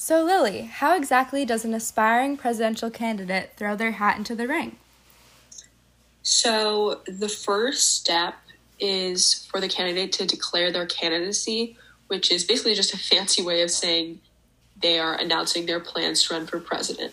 So, Lilly, how exactly does an aspiring presidential candidate throw their hat into the ring? So, the first step is for the candidate to declare their candidacy, which is basically just a fancy way of saying they are announcing their plans to run for president.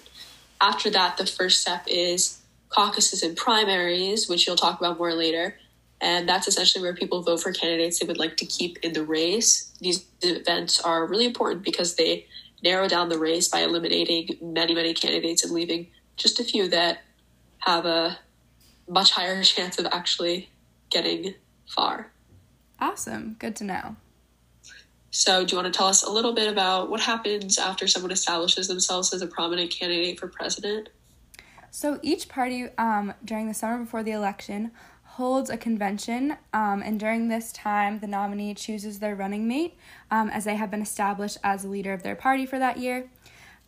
After that, the first step is caucuses and primaries, which you'll talk about more later. And that's essentially where people vote for candidates they would like to keep in the race. These events are really important because they narrow down the race by eliminating many, many candidates and leaving just a few that have a much higher chance of actually getting far. Awesome. Good to know. So, do you want to tell us a little bit about what happens after someone establishes themselves as a prominent candidate for president? So, each party um, during the summer before the election holds a convention, um, and during this time, the nominee chooses their running mate um, as they have been established as the leader of their party for that year.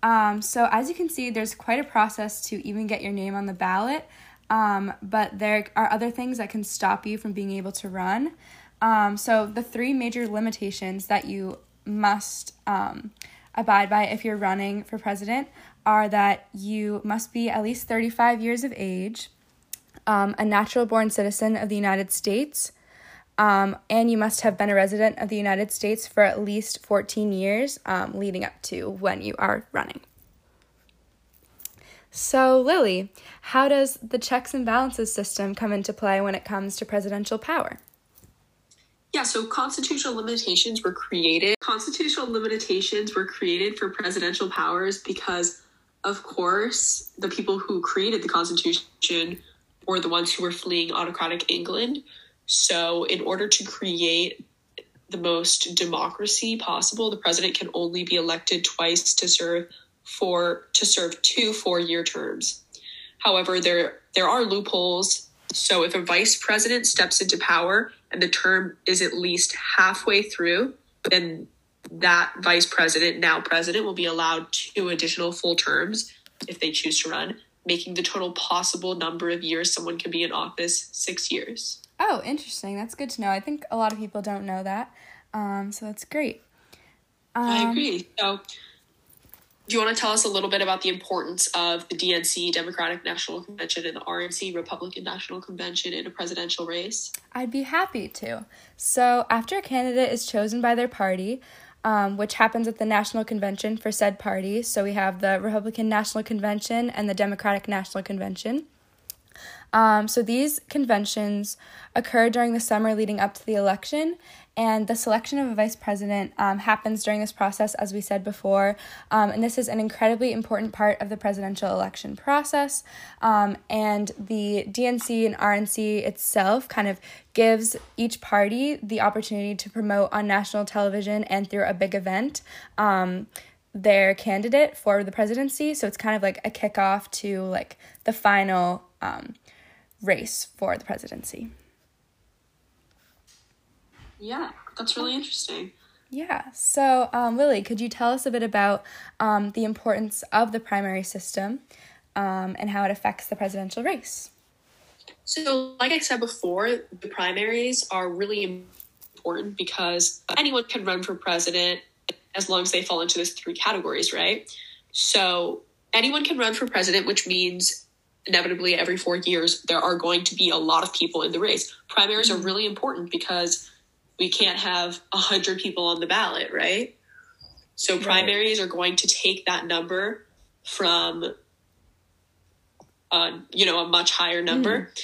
Um, so, as you can see, there's quite a process to even get your name on the ballot, um, but there are other things that can stop you from being able to run. Um, so, the three major limitations that you must um, abide by if you're running for president are that you must be at least 35 years of age, um, a natural born citizen of the United States, um, and you must have been a resident of the United States for at least 14 years um, leading up to when you are running. So, Lilly, how does the checks and balances system come into play when it comes to presidential power? Yeah, so constitutional limitations were created. Constitutional limitations were created for presidential powers because, of course, the people who created the Constitution were the ones who were fleeing autocratic England. So, in order to create the most democracy possible, the president can only be elected twice to serve for to serve two four-year terms. However, there there are loopholes. So, if a vice president steps into power and the term is at least halfway through, then that vice president, now president, will be allowed two additional full terms if they choose to run, making the total possible number of years someone can be in office six years. Oh, interesting. That's good to know. I think a lot of people don't know that. Um, so that's great. Um, I agree. So, do you want to tell us a little bit about the importance of the DNC, Democratic National Convention, and the RNC, Republican National Convention, in a presidential race? I'd be happy to. So, after a candidate is chosen by their party, um, which happens at the National Convention for said party, so we have the Republican National Convention and the Democratic National Convention. Um, so these conventions occur during the summer leading up to the election, and the selection of a vice president um, happens during this process, as we said before. Um, and this is an incredibly important part of the presidential election process. Um, and the DNC and RNC itself kind of gives each party the opportunity to promote on national television and through a big event um, their candidate for the presidency. So it's kind of like a kickoff to like the final um, race for the presidency. Yeah, that's really interesting. Yeah. So, um, Lilly, could you tell us a bit about um, the importance of the primary system um, and how it affects the presidential race? So, like I said before, the primaries are really important because anyone can run for president as long as they fall into those three categories, right? So, anyone can run for president, which means inevitably every four years there are going to be a lot of people in the race. Primaries mm-hmm. are really important because we can't have a hundred people on the ballot, right? So right. primaries are going to take that number from, uh, you know, a much higher number mm.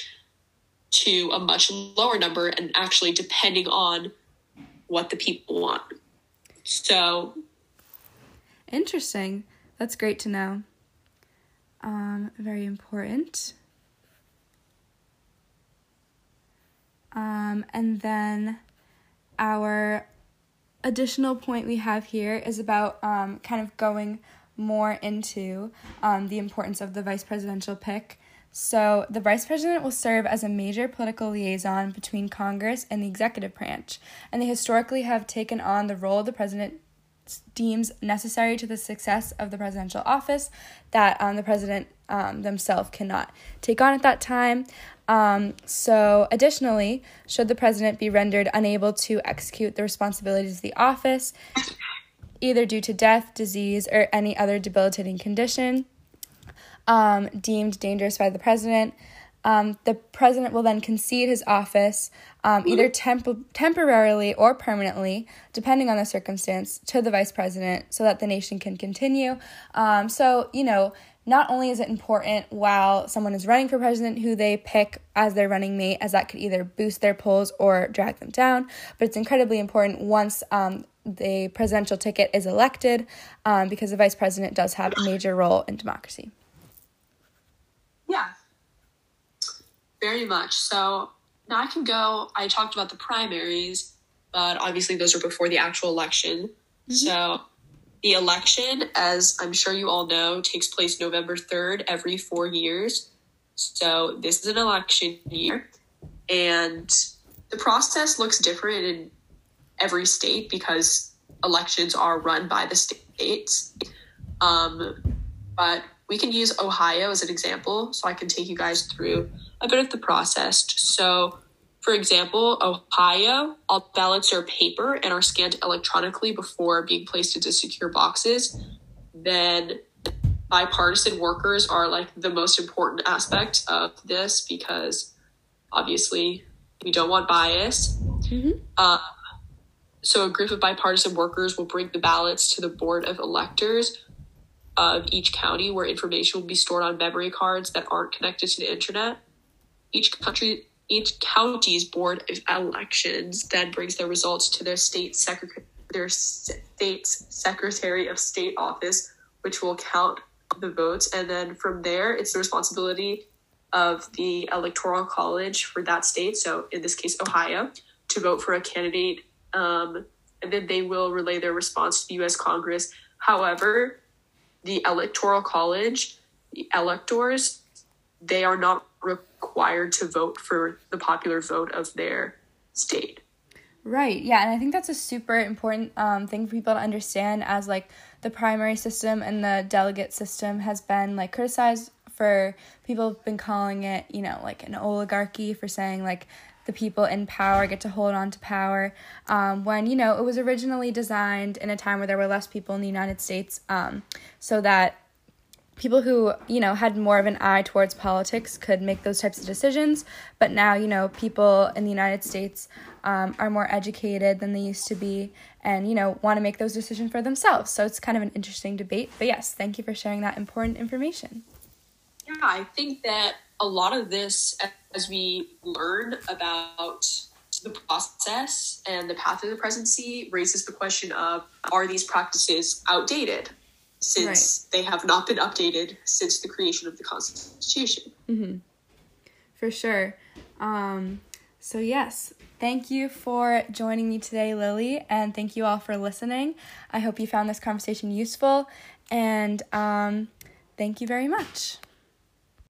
to a much lower number, and actually depending on what the people want. So interesting. That's great to know. Um, very important. Um, and then our additional point we have here is about um, kind of going more into um, the importance of the vice presidential pick. So, the vice president will serve as a major political liaison between Congress and the executive branch, and they historically have taken on the role of the president deems necessary to the success of the presidential office that um, the president um, themselves cannot take on at that time. Um, so, additionally, should the president be rendered unable to execute the responsibilities of the office, either due to death, disease, or any other debilitating condition um, deemed dangerous by the president. Um, the president will then concede his office, um, either temp- temporarily or permanently, depending on the circumstance, to the vice president so that the nation can continue. Um, so, you know, not only is it important while someone is running for president who they pick as their running mate, as that could either boost their polls or drag them down, but it's incredibly important once um, the presidential ticket is elected um, because the vice president does have a major role in democracy. Yeah, very much. So now I can go. I talked about the primaries, but obviously those are before the actual election. Mm-hmm. So the election, as I'm sure you all know, takes place November 3rd every four years. So this is an election year. And the process looks different in every state because elections are run by the states. Um, but we can use Ohio as an example. So I can take you guys through a bit of the process. So for example, Ohio, all ballots are paper and are scanned electronically before being placed into secure boxes. Then bipartisan workers are like the most important aspect of this because obviously we don't want bias. Mm-hmm. Uh, so a group of bipartisan workers will bring the ballots to the board of electors of each county where information will be stored on memory cards that aren't connected to the internet. Each country each county's board of elections then brings their results to their state secretary their state's secretary of state office which will count the votes and then from there it's the responsibility of the electoral college for that state so in this case ohio to vote for a candidate um, and then they will relay their response to the us congress however the electoral college the electors they are not required to vote for the popular vote of their state. Right. Yeah, and I think that's a super important um, thing for people to understand as like the primary system and the delegate system has been like criticized for people have been calling it, you know, like an oligarchy for saying like the people in power get to hold on to power. Um, when you know it was originally designed in a time where there were less people in the united states um, so that people who you know had more of an eye towards politics could make those types of decisions. But now you know people in the united states um, are more educated than they used to be and you know want to make those decisions for themselves. So it's kind of an interesting debate. But yes thank you for sharing that important information yeah i think that a lot of this as we learn about the process and the path of the presidency raises the question of are these practices outdated since right. they have not been updated since the creation of the Constitution. Mm-hmm. For sure. Um, so, yes, thank you for joining me today, Lilly, and thank you all for listening. I hope you found this conversation useful, and um, thank you very much.